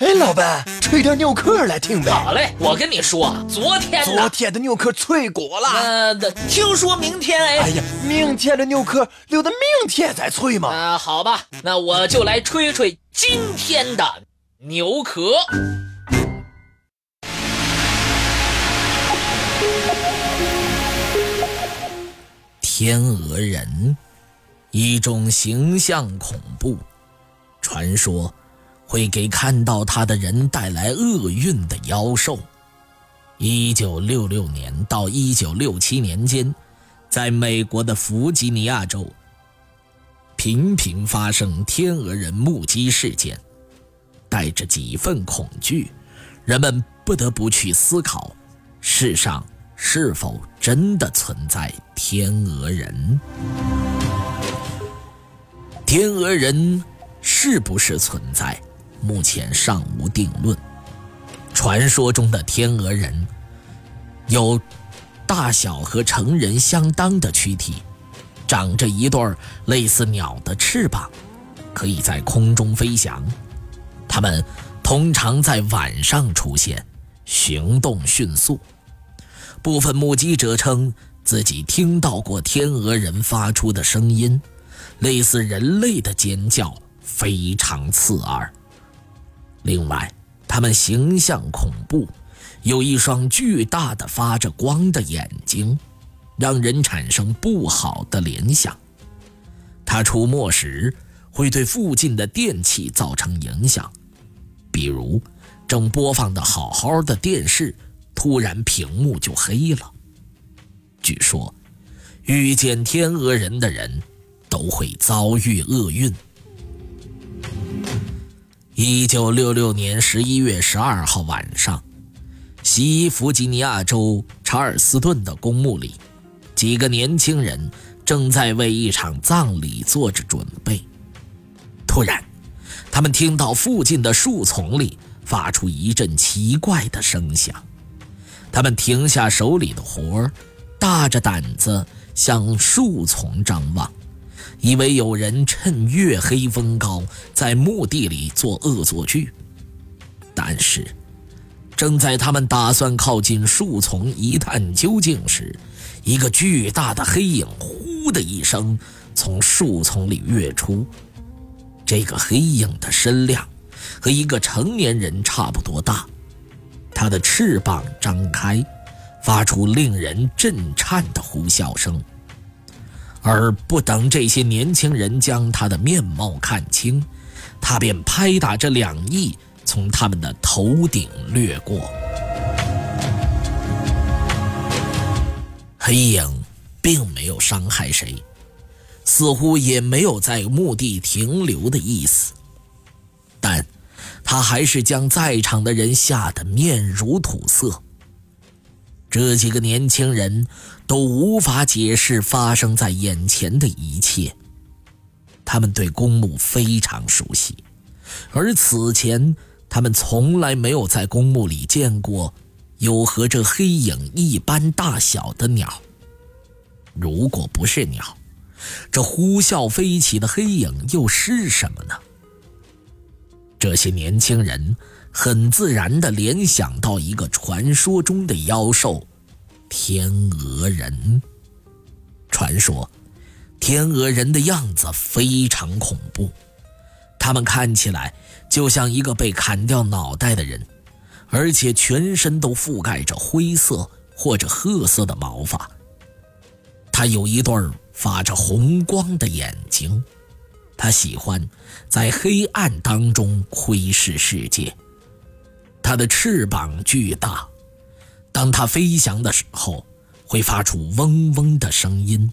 哎，老板，吹点牛壳来听呗。好嘞，我跟你说，昨天昨天的牛壳脆骨了。呃，听说明天哎。哎呀，明天的牛壳留到明天再脆嘛。啊，好吧，那我就来吹吹今天的牛壳。天鹅人，一种形象恐怖，传说。会给看到他的人带来厄运的妖兽。一九六六年到一九六七年间，在美国的弗吉尼亚州，频频发生天鹅人目击事件。带着几分恐惧，人们不得不去思考：世上是否真的存在天鹅人？天鹅人是不是存在？目前尚无定论。传说中的天鹅人有大小和成人相当的躯体，长着一对类似鸟的翅膀，可以在空中飞翔。它们通常在晚上出现，行动迅速。部分目击者称自己听到过天鹅人发出的声音，类似人类的尖叫，非常刺耳。另外，他们形象恐怖，有一双巨大的发着光的眼睛，让人产生不好的联想。他出没时会对附近的电器造成影响，比如正播放的好好的电视，突然屏幕就黑了。据说，遇见天鹅人的人都会遭遇厄运。一九六六年十一月十二号晚上，西弗吉尼亚州查尔斯顿的公墓里，几个年轻人正在为一场葬礼做着准备。突然，他们听到附近的树丛里发出一阵奇怪的声响。他们停下手里的活儿，大着胆子向树丛张望。以为有人趁月黑风高在墓地里做恶作剧，但是，正在他们打算靠近树丛一探究竟时，一个巨大的黑影“呼”的一声从树丛里跃出。这个黑影的身量和一个成年人差不多大，它的翅膀张开，发出令人震颤的呼啸声。而不等这些年轻人将他的面貌看清，他便拍打着两翼从他们的头顶掠过。黑影并没有伤害谁，似乎也没有在墓地停留的意思，但他还是将在场的人吓得面如土色。这几个年轻人都无法解释发生在眼前的一切。他们对公墓非常熟悉，而此前他们从来没有在公墓里见过有和这黑影一般大小的鸟。如果不是鸟，这呼啸飞起的黑影又是什么呢？这些年轻人。很自然地联想到一个传说中的妖兽——天鹅人。传说，天鹅人的样子非常恐怖，他们看起来就像一个被砍掉脑袋的人，而且全身都覆盖着灰色或者褐色的毛发。他有一对发着红光的眼睛，他喜欢在黑暗当中窥视世界。它的翅膀巨大，当它飞翔的时候，会发出嗡嗡的声音。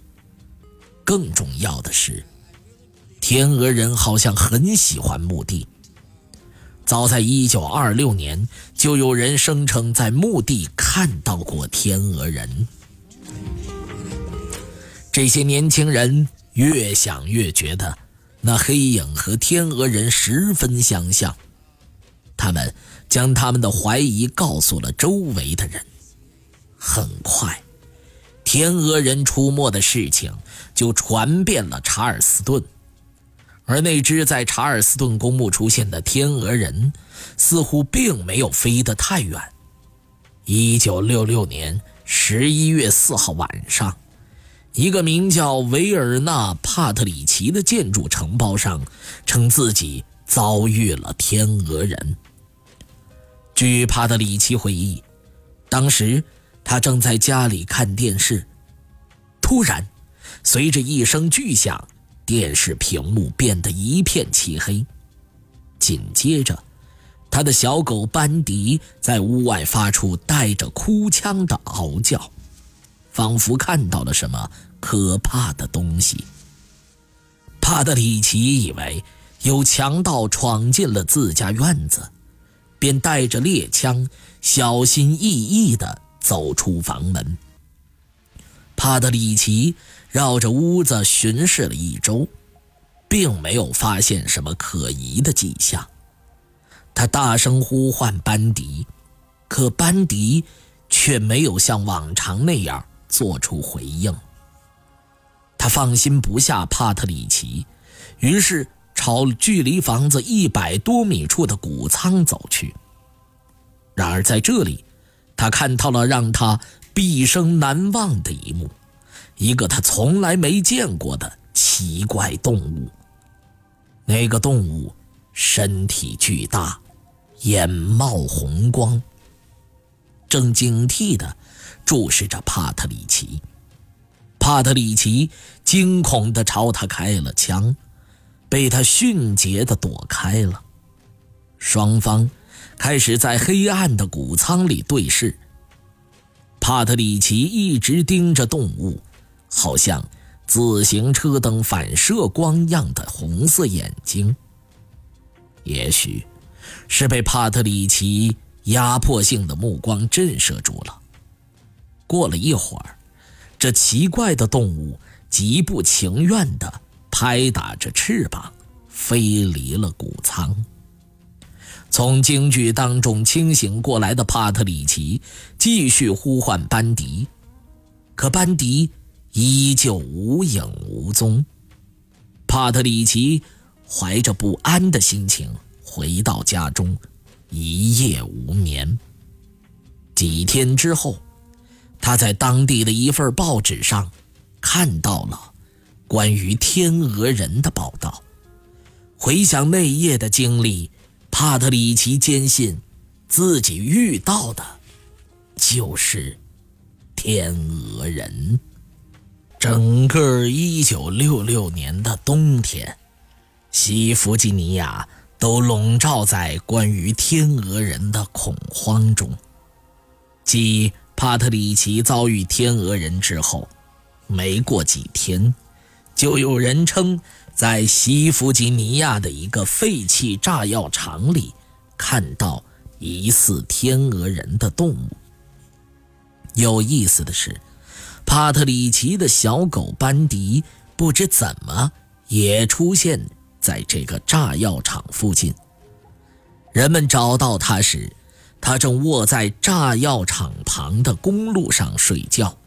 更重要的是，天鹅人好像很喜欢墓地。早在1926年，就有人声称在墓地看到过天鹅人。这些年轻人越想越觉得，那黑影和天鹅人十分相像。他们。将他们的怀疑告诉了周围的人。很快，天鹅人出没的事情就传遍了查尔斯顿，而那只在查尔斯顿公墓出现的天鹅人，似乎并没有飞得太远。一九六六年十一月四号晚上，一个名叫维尔纳·帕特里奇的建筑承包商称自己遭遇了天鹅人。据帕特里奇回忆，当时他正在家里看电视，突然，随着一声巨响。电视屏幕变得一片漆黑，紧接着，他的小狗班迪在屋外发出带着哭腔的嗷叫，仿佛看到了什么可怕的东西。帕德里奇以为有强盗闯进了自家院子，便带着猎枪，小心翼翼地走出房门。帕德里奇。绕着屋子巡视了一周，并没有发现什么可疑的迹象。他大声呼唤班迪，可班迪却没有像往常那样做出回应。他放心不下帕特里奇，于是朝距离房子一百多米处的谷仓走去。然而在这里，他看到了让他毕生难忘的一幕。一个他从来没见过的奇怪动物。那个动物身体巨大，眼冒红光，正警惕地注视着帕特里奇。帕特里奇惊恐地朝他开了枪，被他迅捷地躲开了。双方开始在黑暗的谷仓里对视。帕特里奇一直盯着动物。好像自行车灯反射光样的红色眼睛。也许是被帕特里奇压迫性的目光震慑住了。过了一会儿，这奇怪的动物极不情愿地拍打着翅膀，飞离了谷仓。从惊惧当中清醒过来的帕特里奇继续呼唤班迪，可班迪。依旧无影无踪。帕特里奇怀着不安的心情回到家中，一夜无眠。几天之后，他在当地的一份报纸上看到了关于天鹅人的报道。回想那夜的经历，帕特里奇坚信自己遇到的就是天鹅人。整个1966年的冬天，西弗吉尼亚都笼罩在关于天鹅人的恐慌中。继帕特里奇遭遇天鹅人之后，没过几天，就有人称在西弗吉尼亚的一个废弃炸药厂里看到疑似天鹅人的动物。有意思的是。帕特里奇的小狗班迪不知怎么也出现在这个炸药厂附近。人们找到他时，他正卧在炸药厂旁的公路上睡觉。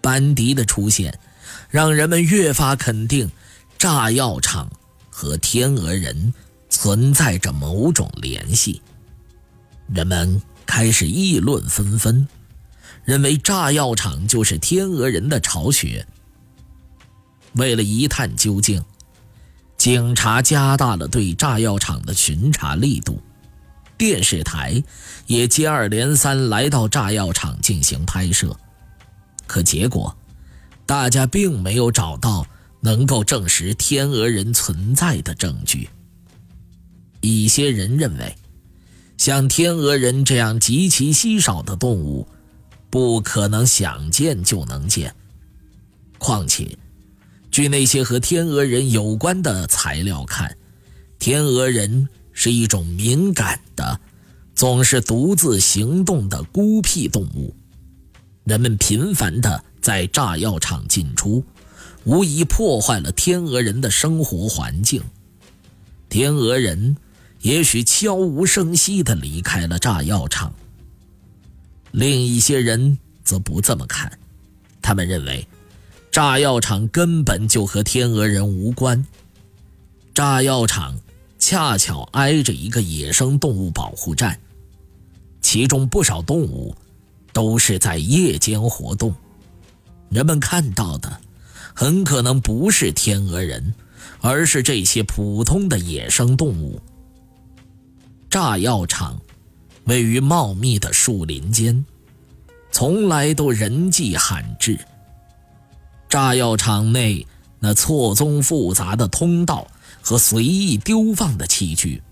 班迪的出现让人们越发肯定，炸药厂和天鹅人存在着某种联系。人们开始议论纷纷。认为炸药厂就是天鹅人的巢穴。为了一探究竟，警察加大了对炸药厂的巡查力度，电视台也接二连三来到炸药厂进行拍摄。可结果，大家并没有找到能够证实天鹅人存在的证据。一些人认为，像天鹅人这样极其稀少的动物。不可能想见就能见。况且，据那些和天鹅人有关的材料看，天鹅人是一种敏感的、总是独自行动的孤僻动物。人们频繁地在炸药厂进出，无疑破坏了天鹅人的生活环境。天鹅人也许悄无声息地离开了炸药厂。另一些人则不这么看，他们认为，炸药厂根本就和天鹅人无关，炸药厂恰巧挨着一个野生动物保护站，其中不少动物都是在夜间活动。人们看到的很可能不是天鹅人，而是这些普通的野生动物。炸药厂位于茂密的树林间，从来都人迹罕至。炸药厂内那错综复杂的通道和随意丢放的器具，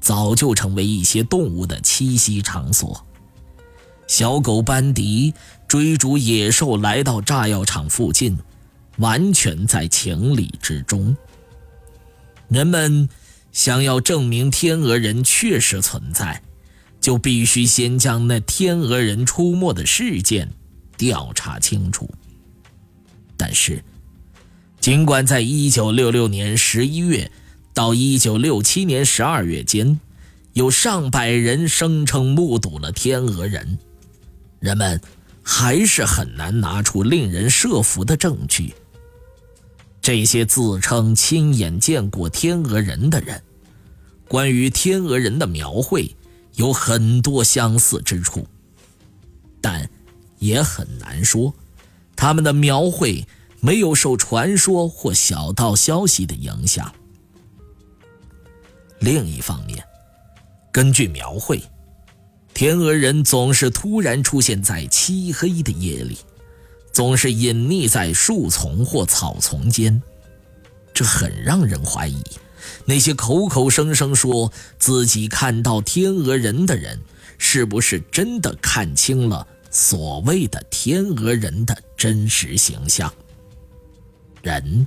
早就成为一些动物的栖息场所。小狗班迪追逐野兽来到炸药厂附近，完全在情理之中。人们。想要证明天鹅人确实存在，就必须先将那天鹅人出没的事件调查清楚。但是，尽管在1966年11月到1967年12月间，有上百人声称目睹了天鹅人，人们还是很难拿出令人设服的证据。这些自称亲眼见过天鹅人的人，关于天鹅人的描绘有很多相似之处，但也很难说他们的描绘没有受传说或小道消息的影响。另一方面，根据描绘，天鹅人总是突然出现在漆黑的夜里。总是隐匿在树丛或草丛间，这很让人怀疑，那些口口声声说自己看到天鹅人的人，是不是真的看清了所谓的天鹅人的真实形象？人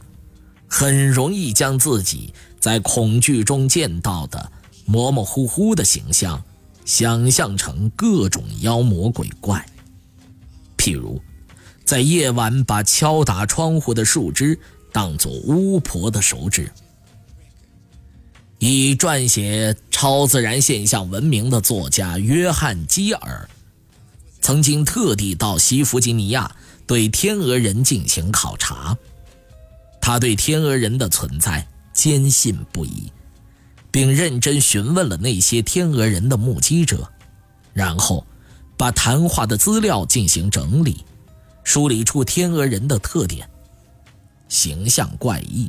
很容易将自己在恐惧中见到的模模糊糊的形象，想象成各种妖魔鬼怪，譬如。在夜晚，把敲打窗户的树枝当作巫婆的手指。以撰写超自然现象闻名的作家约翰·基尔，曾经特地到西弗吉尼亚对天鹅人进行考察。他对天鹅人的存在坚信不疑，并认真询问了那些天鹅人的目击者，然后把谈话的资料进行整理。梳理出天鹅人的特点：形象怪异，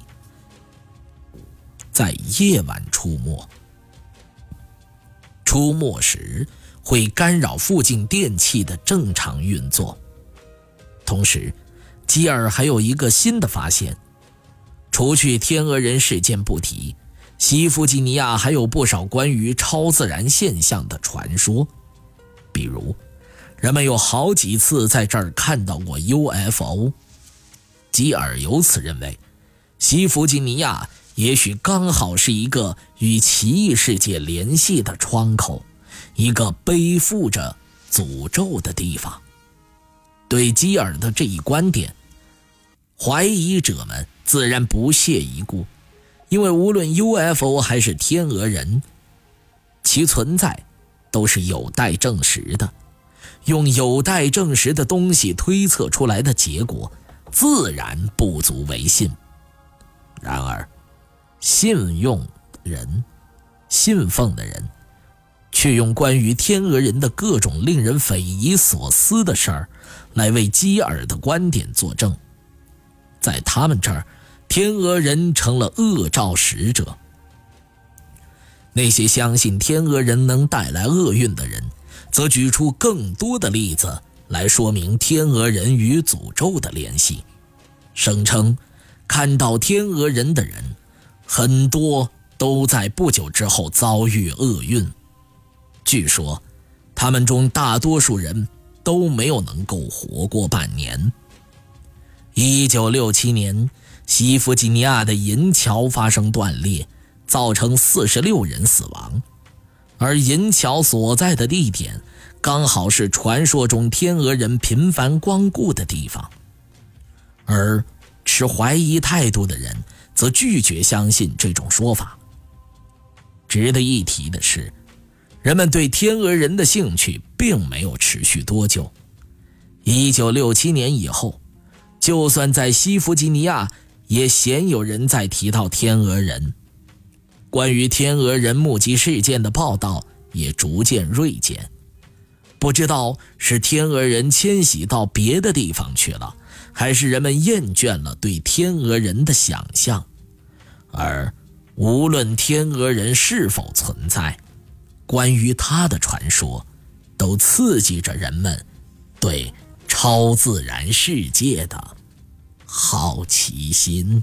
在夜晚出没，出没时会干扰附近电器的正常运作。同时，基尔还有一个新的发现：除去天鹅人事件不提，西弗吉尼亚还有不少关于超自然现象的传说，比如。人们有好几次在这儿看到过 UFO，吉尔由此认为，西弗吉尼亚也许刚好是一个与奇异世界联系的窗口，一个背负着诅咒的地方。对基尔的这一观点，怀疑者们自然不屑一顾，因为无论 UFO 还是天鹅人，其存在都是有待证实的。用有待证实的东西推测出来的结果，自然不足为信。然而，信用人、信奉的人，却用关于天鹅人的各种令人匪夷所思的事儿，来为基尔的观点作证。在他们这儿，天鹅人成了恶兆使者。那些相信天鹅人能带来厄运的人。则举出更多的例子来说明天鹅人与诅咒的联系，声称看到天鹅人的人很多都在不久之后遭遇厄运。据说，他们中大多数人都没有能够活过半年。一九六七年，西弗吉尼亚的银桥发生断裂，造成四十六人死亡。而银桥所在的地点，刚好是传说中天鹅人频繁光顾的地方。而持怀疑态度的人则拒绝相信这种说法。值得一提的是，人们对天鹅人的兴趣并没有持续多久。1967年以后，就算在西弗吉尼亚，也鲜有人在提到天鹅人。关于天鹅人目击事件的报道也逐渐锐减。不知道是天鹅人迁徙到别的地方去了，还是人们厌倦了对天鹅人的想象。而无论天鹅人是否存在，关于他的传说，都刺激着人们对超自然世界的好奇心。